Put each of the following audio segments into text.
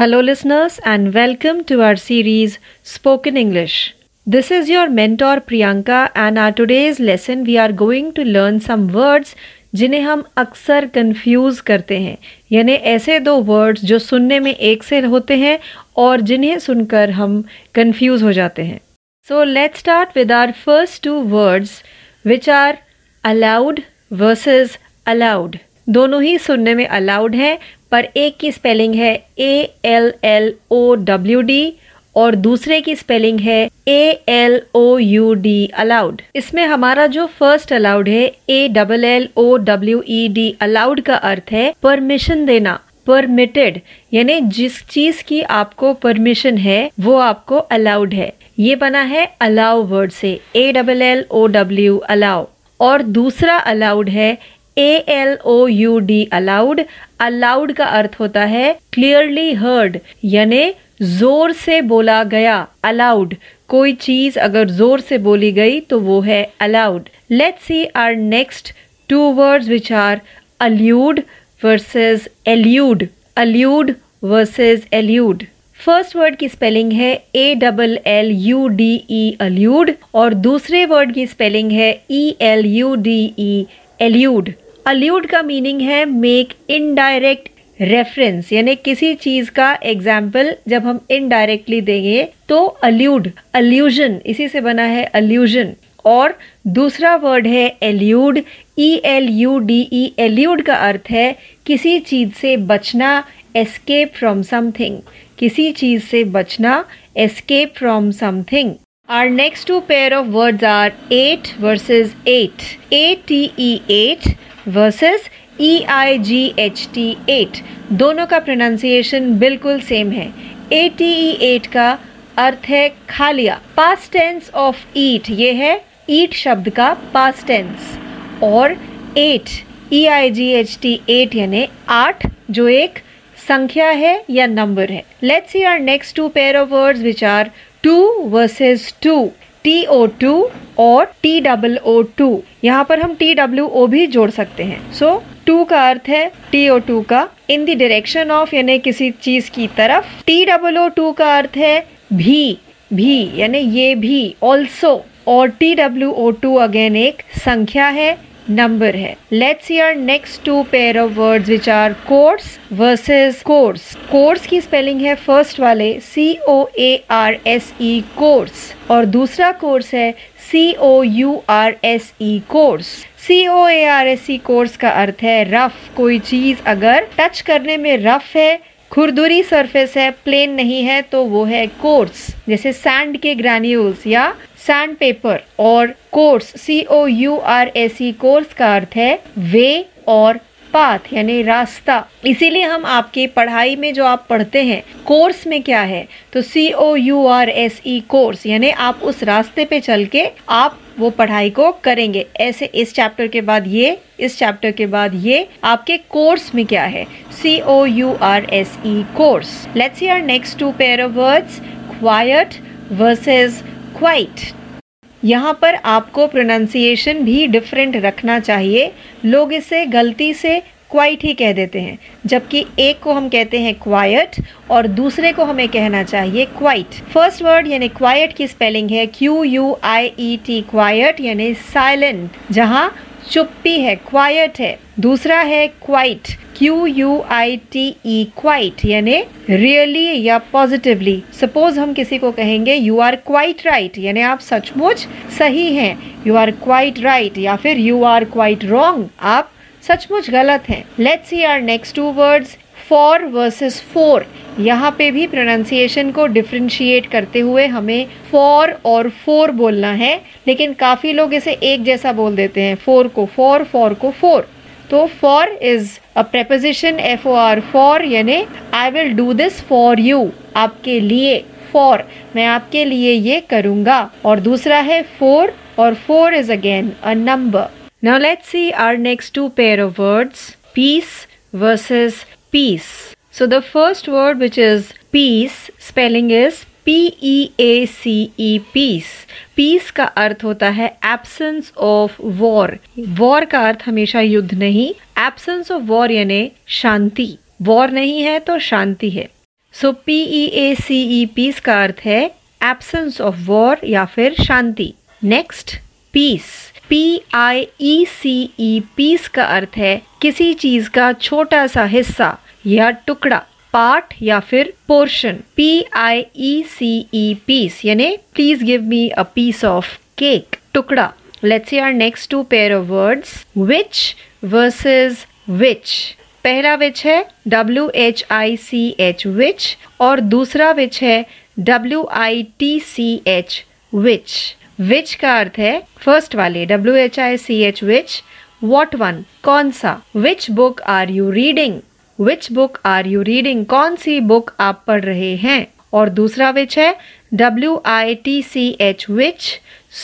Hello, listeners, and welcome to our series Spoken English. This is your mentor Priyanka, and our today's lesson we are going to learn some words जिन्हें हम अक्सर confuse करते हैं यानी ऐसे दो words जो सुनने में एक से होते हैं और जिन्हें सुनकर हम कंफ्यूज हो जाते हैं so let start with our first two words which are aloud versus aloud दोनों ही सुनने में अलाउड हैं, पर एक की स्पेलिंग है A L L O W D और दूसरे की स्पेलिंग है A L O U D aloud इसमें हमारा जो फ़र्स्ट अलाउड है A double L O W E D aloud का अर्थ है परमिशन देना परमिटेड यानी जिस चीज़ की आपको परमिशन है, वो आपको अलाउड है। ये बना है अलाउ वर्ड से A double L O W allow और दूसरा अलाउड है A L O U D aloud aloud का अर्थ होता है क्लियरली हर्ड यानी ज़ोर से बोला गया अलाउड कोई चीज़ अगर ज़ोर से बोली गई तो वो है allowed let's see are next two words which are allude versus elude allude versus elude first word की स्पेलिंग है A double L U D E allude और दूसरे वर्ड की स्पेलिंग है E L U D E elude allude का meaning है make indirect reference यानी किसी चीज़ का एग्ज़ाम्पल जब हम इनडायरेक्टली देंगे तो अल्यूड अल्यूजन इसी से बना है अल्यूजन और दूसरा वर्ड है elude E L U D E elude का अर्थ है किसी चीज़ से बचना एस्केप फ्रॉम समथिंग किसी चीज़ से बचना escape from something Our next two pair of words are 8 versus 8. A-T-E-8 versus E I G H T eight दोनों का प्रोनाउंसिएशन बिल्कुल सेम है. ए टी ई एट का अर्थ है खा लिया पास्ट टेंस ऑफ़ ईट ये है ईट शब्द का पास्ट टेंस और eight E I G H T eight यानी आठ जो एक संख्या है या नंबर है. Let's see our next two pair of words which are to versus too T O to और टी डबल ओ टू यहाँ पर हम टी डब्ल्यू ओ भी जोड़ सकते हैं। सो so, टू का अर्थ है टी ओ टू का इन द डायरेक्शन ऑफ़ यानी किसी चीज़ की तरफ़। टी डबल ओ टू का अर्थ है भी भी यानी ये भी ऑल्सो और T W O two again एक संख्या है। नंबर है. Let's our next two pair of words which are coarse versus course coarse की स्पेलिंग है फ़र्स्ट वाले C O A R S E coarse और दूसरा कोर्स है C O U R S E course C O A R S E coarse का अर्थ है rough कोई चीज़ अगर टच करने में रफ है, खुरदुरी सरफेस है प्लेन नहीं है तो वो है कोर्स जैसे सैंड के ग्रैन्यूल्स या सैंड पेपर और course C O U R S E course का अर्थ है वे और पाथ यानी रास्ता। इसीलिए हम आपके पढ़ाई में जो आप पढ़ते हैं कोर्स में क्या है? तो C O U R S E course यानी आप उस रास्ते पे चल के आप वो पढ़ाई को करेंगे। ऐसे इस चैप्टर के बाद ये, इस चैप्टर के बाद ये, आपके कोर्स में क्या है? C O U R S E course let's see our next two pair of words quiet versus quite यहाँ पर आपको प्रोनाउंसिएशन भी डिफरेंट रखना चाहिए। लोग इसे गलती से क्वाइट ही कह देते हैं, जबकि एक को हम कहते हैं क्वाइट और दूसरे को हमें कहना चाहिए क्वाइट फ़र्स्ट वर्ड यानी क्वाइट की स्पेलिंग है Q U I E T quiet यानी साइलेंट जहाँ चुप्पी है क्वाइट है। दूसरा है quite Q U I T E quite यानी रियली या पॉजिटिवली सपोज़ हम किसी को कहेंगे यू आर क्वाइट राइट यानी आप सचमुच सही हैं। यू आर क्वाइट राइट या फिर यू आर क्वाइट रॉन्ग आप सचमुच गलत हैं। Let's see our next two words for versus four यहाँ पे भी प्रोनाउंसिएशन को डिफ्रेंशिएट करते हुए हमें फॉर और फोर बोलना है, लेकिन काफ़ी लोग इसे एक जैसा बोल देते हैं फोर को फोर फोर को फोर तो for is a preposition F O R for यानी I will do this for you आपके लिए फॉर मैं आपके लिए ये करूँगा और दूसरा है फोर और four is again a number now let's see our next two pair of words piece versus peace. So the first word, which is peace, spelling is P E A C E peace peace का अर्थ होता है absence of war war का अर्थ हमेशा युद्ध नहीं. Absence of war यानी शांति. War नहीं है तो शांति है. सो P E A C E piece का अर्थ है एब्सेंस ऑफ़ वॉर या फिर शांति. Next piece P I E C E piece का अर्थ है किसी चीज़ का छोटा सा हिस्सा या टुकड़ा. पार्ट या फिर portion P I E C E piece यानी please give me a piece of cake टुकड़ा। Let's see our next two pair of words which versus witch पहला विच है W H I C H which और दूसरा witch है W I T C H witch which का अर्थ है first वाले W H I C H which what one कौन सा? Which book are you reading which book are you reading कौन सी बुक आप पढ़ रहे हैं? और दूसरा विच है? W I T C H witch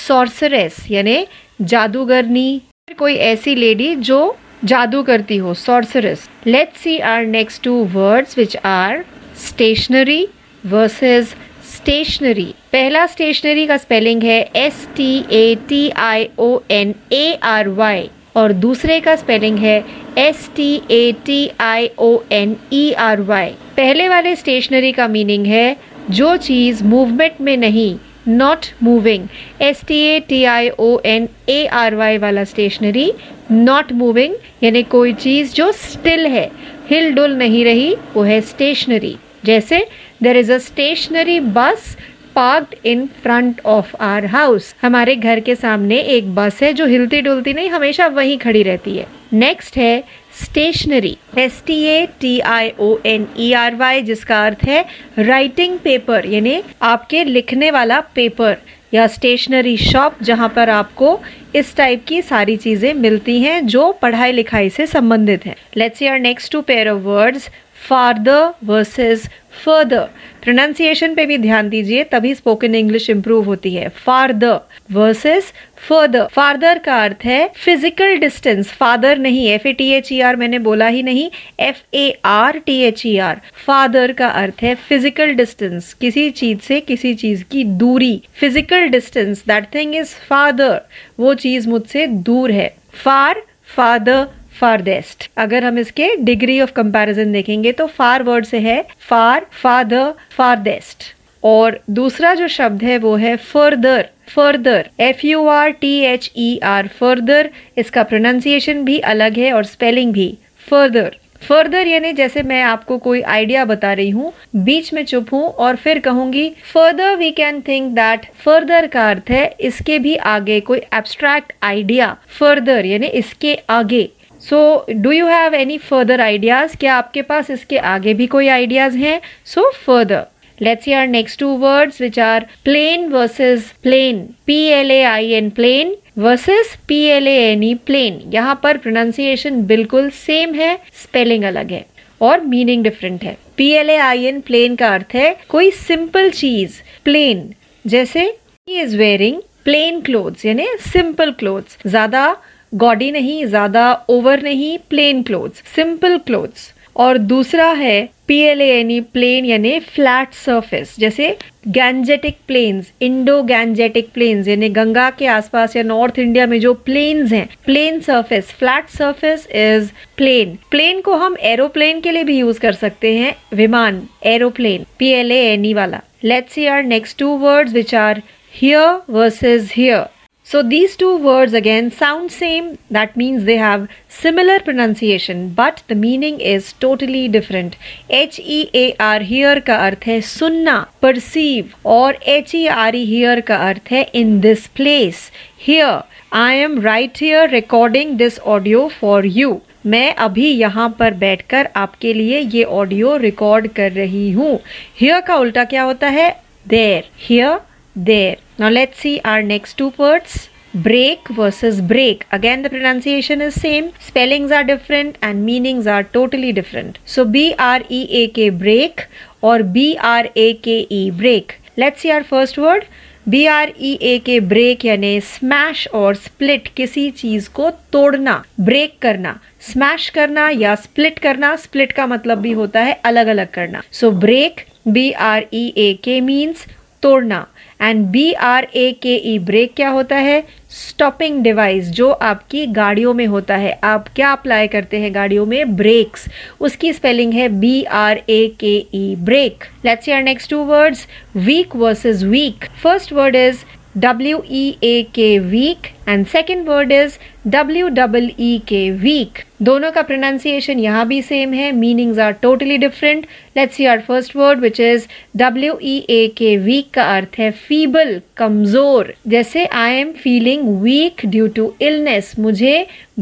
sorceress यानी जादूगरनी। कोई ऐसी लेडी जो जादू करती हो sorceress let's see our next two words which are stationary versus stationery पहला स्टेशनरी का स्पेलिंग है S T A T I O N A R Y और दूसरे का स्पेलिंग है S T A T I O N E R Y पहले वाले stationary का मीनिंग है, जो चीज़ मूवमेंट में नहीं not moving S T A T I O N A R Y वाला स्टेशनरी नॉट मूविंग यानी कोई चीज़ जो स्टिल है हिल डुल नहीं रही, वो है स्टेशनरी जैसे there is a stationary bus parked in front of our house हमारे घर के सामने एक बस है जो हिलती डुलती नहीं, हमेशा वहीं खड़ी रहती है। नेक्स्ट है stationery S T A T I O N E R Y जिसका अर्थ है राइटिंग पेपर यानी आपके लिखने वाला पेपर या स्टेशनरी शॉप जहाँ पर आपको इस टाइप की सारी चीज़ें मिलती हैं जो पढ़ाई लिखाई से संबंधित है। Let's our next two pair of words farther versus further pronunciation पे भी ध्यान दीजिए, तभी स्पोकन इंग्लिश इंप्रूव होती है। फार्दर वर्सेस फर्दर फार्दर का अर्थ है फ़िज़िकल डिस्टेंस फादर नहीं F A T H E R मैंने बोला ही नहीं F A R T H E R farther का अर्थ है फ़िज़िकल डिस्टेंस किसी चीज़ से किसी चीज़ की दूरी. Physical distance that thing is farther वो चीज़ मुझसे दूर है। फार फादर फारदेस्ट अगर हम इसके डिग्री ऑफ़ कंपैरिजन देखेंगे तो फार वर्ड से है फार फादर फारदेस्ट और दूसरा जो शब्द है वो है further further F U R T H E R further इसका प्रोनाउंसिएशन भी अलग है और स्पेलिंग भी. फर्दर फर्दर यानी जैसे मैं आपको कोई आइडिया बता रही हूँ, बीच में चुप हूँ और फिर कहूँगी further we can think that further का अर्थ है इसके भी आगे कोई एब्स्ट्रैक्ट आइडिया फर्दर यानी इसके आगे. So do you have any further ideas क्या आपके पास इसके आगे भी कोई आइडियाज़ हैं? So further let's see our next two words which are plain versus plane P L A I N plain versus P L N E plane यहाँ पर प्रोनाउंसिएशन बिल्कुल सेम है स्पेलिंग अलग है और मीनिंग डिफरेंट है. P L A I N plain का अर्थ है कोई सिंपल चीज़ प्लेन जैसे he is wearing plain clothes यानी सिंपल क्लोथ्स ज़्यादा गॉडी नहीं ज़्यादा ओवर नहीं प्लेन क्लोथ्स सिंपल क्लोथ्स और दूसरा है पी एल एनी प्लेन यानी फ्लैट सरफेस जैसे Gangetic plains Indo Gangetic plains यानी गंगा के आसपास या नॉर्थ इंडिया में जो प्लेन्स हैं plane surface flat surface is plane plane को हम एरोप्लेन के लिए भी यूज़ कर सकते हैं विमान aeroplane P L A any वाला let's see our next two words which are here versus hear So these two words again sound same. That means they have similar pronunciation, but the meaning is totally different. H E A R here का अर्थ है सुनना, perceive और H E R E here का अर्थ है in this place. Here, I am right here recording this audio for you. मैं अभी यहाँ पर बैठकर आपके लिए ये ऑडियो रिकॉर्ड कर रही हूँ हियर का उल्टा क्या होता है there here there. Now let's see our next two words. Break versus break. Again, the pronunciation is same. Spellings are different and meanings are totally different. So B-R-E-A-K break or B-R-A-K-E break. Let's see our first word. B R E A K break यानी smash और split किसी चीज़ को तोड़ना break करना smash करना या split करना split का मतलब भी होता है अलग अलग करना so break B R E A K means तोड़ना and B R A K E break क्या होता है? स्टॉपिंग डिवाइस जो आपकी गाड़ियों में होता है। आप क्या अप्लाई करते हैं गाड़ियों में? ब्रेक्स उसकी स्पेलिंग है B R A K E brake let's see next two words weak versus week first word is W E A K weak and second word is W double E K weak. दोनों का pronunciation यहाँ भी same है meanings are totally different. Let's see our first word which is W E A K weak का अर्थ है feeble कमज़ोर जैसे I am feeling weak due to illness मुझे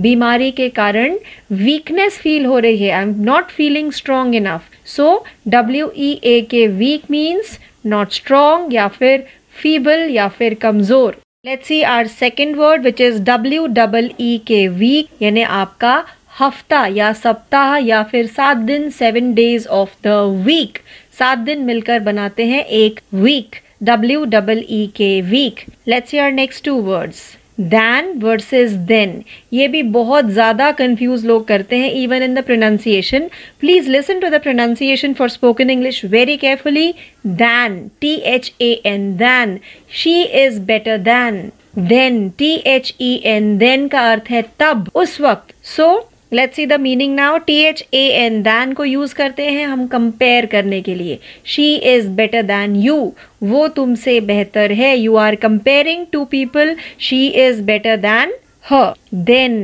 बीमारी के कारण weakness feel हो रही है I am not feeling strong enough. So W E A K weak means not strong या फिर फीबल या फिर कमज़ोर। Let's see our second word which is W double E K week यानी आपका हफ़्ता या सप्ताह या फिर सात दिन seven days of the week सात दिन मिलकर बनाते हैं एक week W double E K week let's you our next two words than versus then ये भी बहुत ज़्यादा कंफ्यूज लोग करते हैं even in the pronunciation please listen to the pronunciation for spoken English very carefully than T H A N than she is better than then T H E N then का अर्थ है तब उस वक्त. So so, let's see the meaning now T H A N than को use करते हैं हम कंपेयर करने के लिए. She is better than you वो तुमसे बेहतर है. You are comparing two people she is better than her then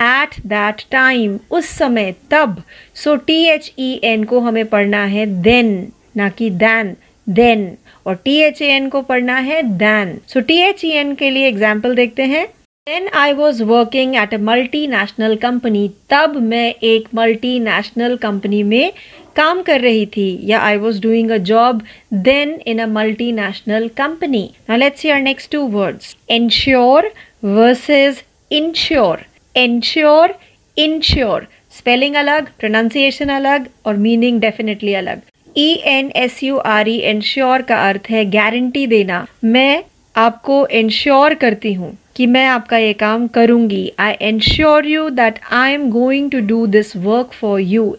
at that time उस समय, तब. So T H E N को हमें पढ़ना है देन ना कि दैन देन और टी एच ए एन को पढ़ना है than so T H E N के लिए एग्ज़ाम्पल देखते हैं. When was working at at multinational company तब मैं एक मल्टी नेशनल कंपनी में काम कर रही थी, या I was doing a job then in a multinational company let's your next two words insure versus ensure insure ensure spelling अलग प्रोनाउंसिएशन अलग, और मीनिंग डेफिनेटली अलग. E N S U R E ensure का अर्थ है guarantee देना. मैं आपको इंश्योर करती हूँ. कि मैं आपका ये काम करूँगी। I ensure you that I am going to do this work for you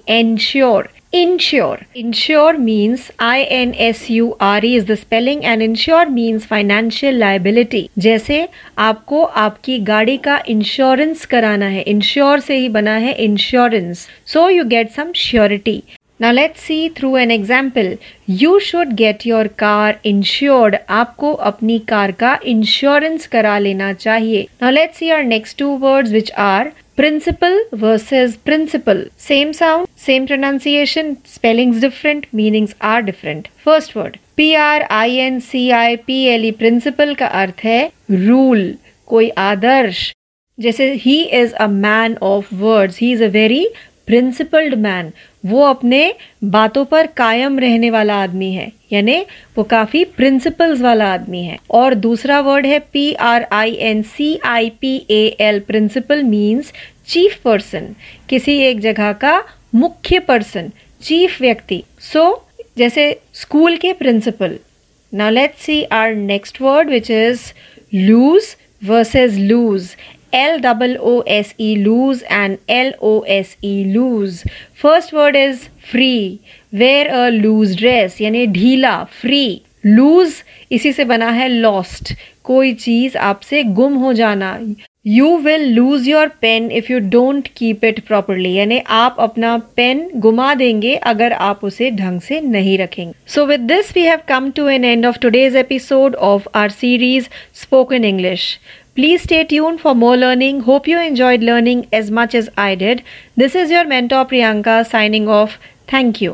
Insure. Insure means I N S U R E is the spelling and insure means financial liability. जैसे आपको आपकी गाड़ी का इंश्योरेंस कराना है। Ensure से ही बना है insurance so you get some surety Now let's see through an example. You should get your car insured. आपको अपनी कार का इंश्योरेंस करा लेना चाहिए. Now let's see our next two words which are principal versus principal. Same sound, same pronunciation, spellings different, meanings are different. First word P R I N C I P L E principal का अर्थ है rule, कोई आदर्श जैसे he is a man of words he is a very principled man वो अपने बातों पर कायम रहने वाला आदमी है यानी वो काफ़ी प्रिंसिपल्स वाला आदमी है। और दूसरा वर्ड है P R I N C I P A L principal means chief person किसी एक जगह का मुख्य पर्सन चीफ व्यक्ति। सो so, जैसे स्कूल के principal now let's see our next word which is loose versus lose L double O S E lose and L O S E lose. First word is free. Wear a loose dress, यानी ढीला, free. Lose इसी से बना है lost. कोई चीज़ आपसे गुम हो जाना you will lose your pen if you don't keep it properly यानी आप अपना पेन गुमा देंगे अगर आप उसे ढंग से नहीं रखेंगे so with this we have come to an end of today's episode of our series spoken English Please stay tuned for more learning. Hope you enjoyed learning as much as I did. This is your mentor Priyanka signing off. Thank you.